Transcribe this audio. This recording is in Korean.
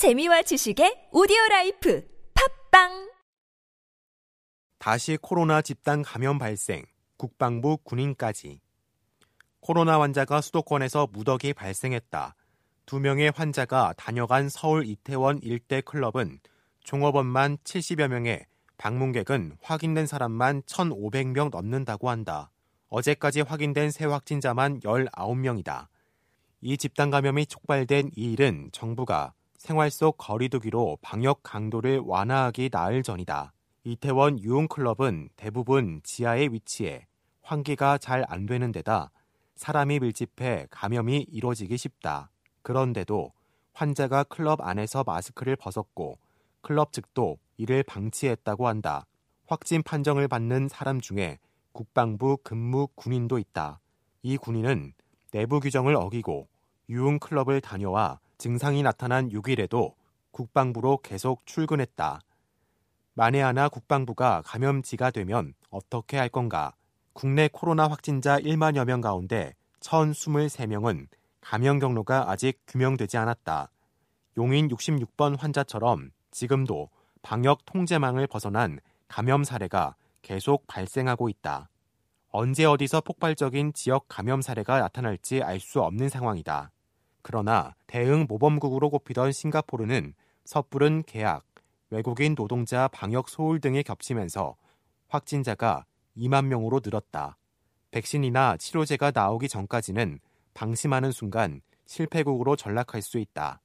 재미와 지식의 오디오 라이프 팟빵 다시 코로나 집단 감염 발생, 국방부 군인까지. 코로나 환자가 수도권에서 무더기 발생했다. 두 명의 환자가 다녀간 서울 이태원 일대 클럽은 종업원만 70여 명에 방문객은 확인된 사람만 1,500명 넘는다고 한다. 어제까지 확인된 새 확진자만 19명이다. 이 집단 감염이 촉발된 이 일은 정부가 생활 속 거리두기로 방역 강도를 완화하기 나흘 전이다. 이태원 유흥클럽은 대부분 지하에 위치해 환기가 잘 안 되는 데다 사람이 밀집해 감염이 이뤄지기 쉽다. 그런데도 환자가 클럽 안에서 마스크를 벗었고 클럽 측도 이를 방치했다고 한다. 확진 판정을 받는 사람 중에 국방부 근무 군인도 있다. 이 군인은 내부 규정을 어기고 유흥 클럽을 다녀와 증상이 나타난 6일에도 국방부로 계속 출근했다. 만에 하나 국방부가 감염지가 되면 어떻게 할 건가? 국내 코로나 확진자 1만여 명 가운데 1,023명은 감염 경로가 아직 규명되지 않았다. 용인 66번 환자처럼 지금도 방역 통제망을 벗어난 감염 사례가 계속 발생하고 있다. 언제 어디서 폭발적인 지역 감염 사례가 나타날지 알 수 없는 상황이다. 그러나 대응 모범국으로 꼽히던 싱가포르는 섣부른 계약, 외국인 노동자 방역 소홀 등이 겹치면서 확진자가 2만 명으로 늘었다. 백신이나 치료제가 나오기 전까지는 방심하는 순간 실패국으로 전락할 수 있다.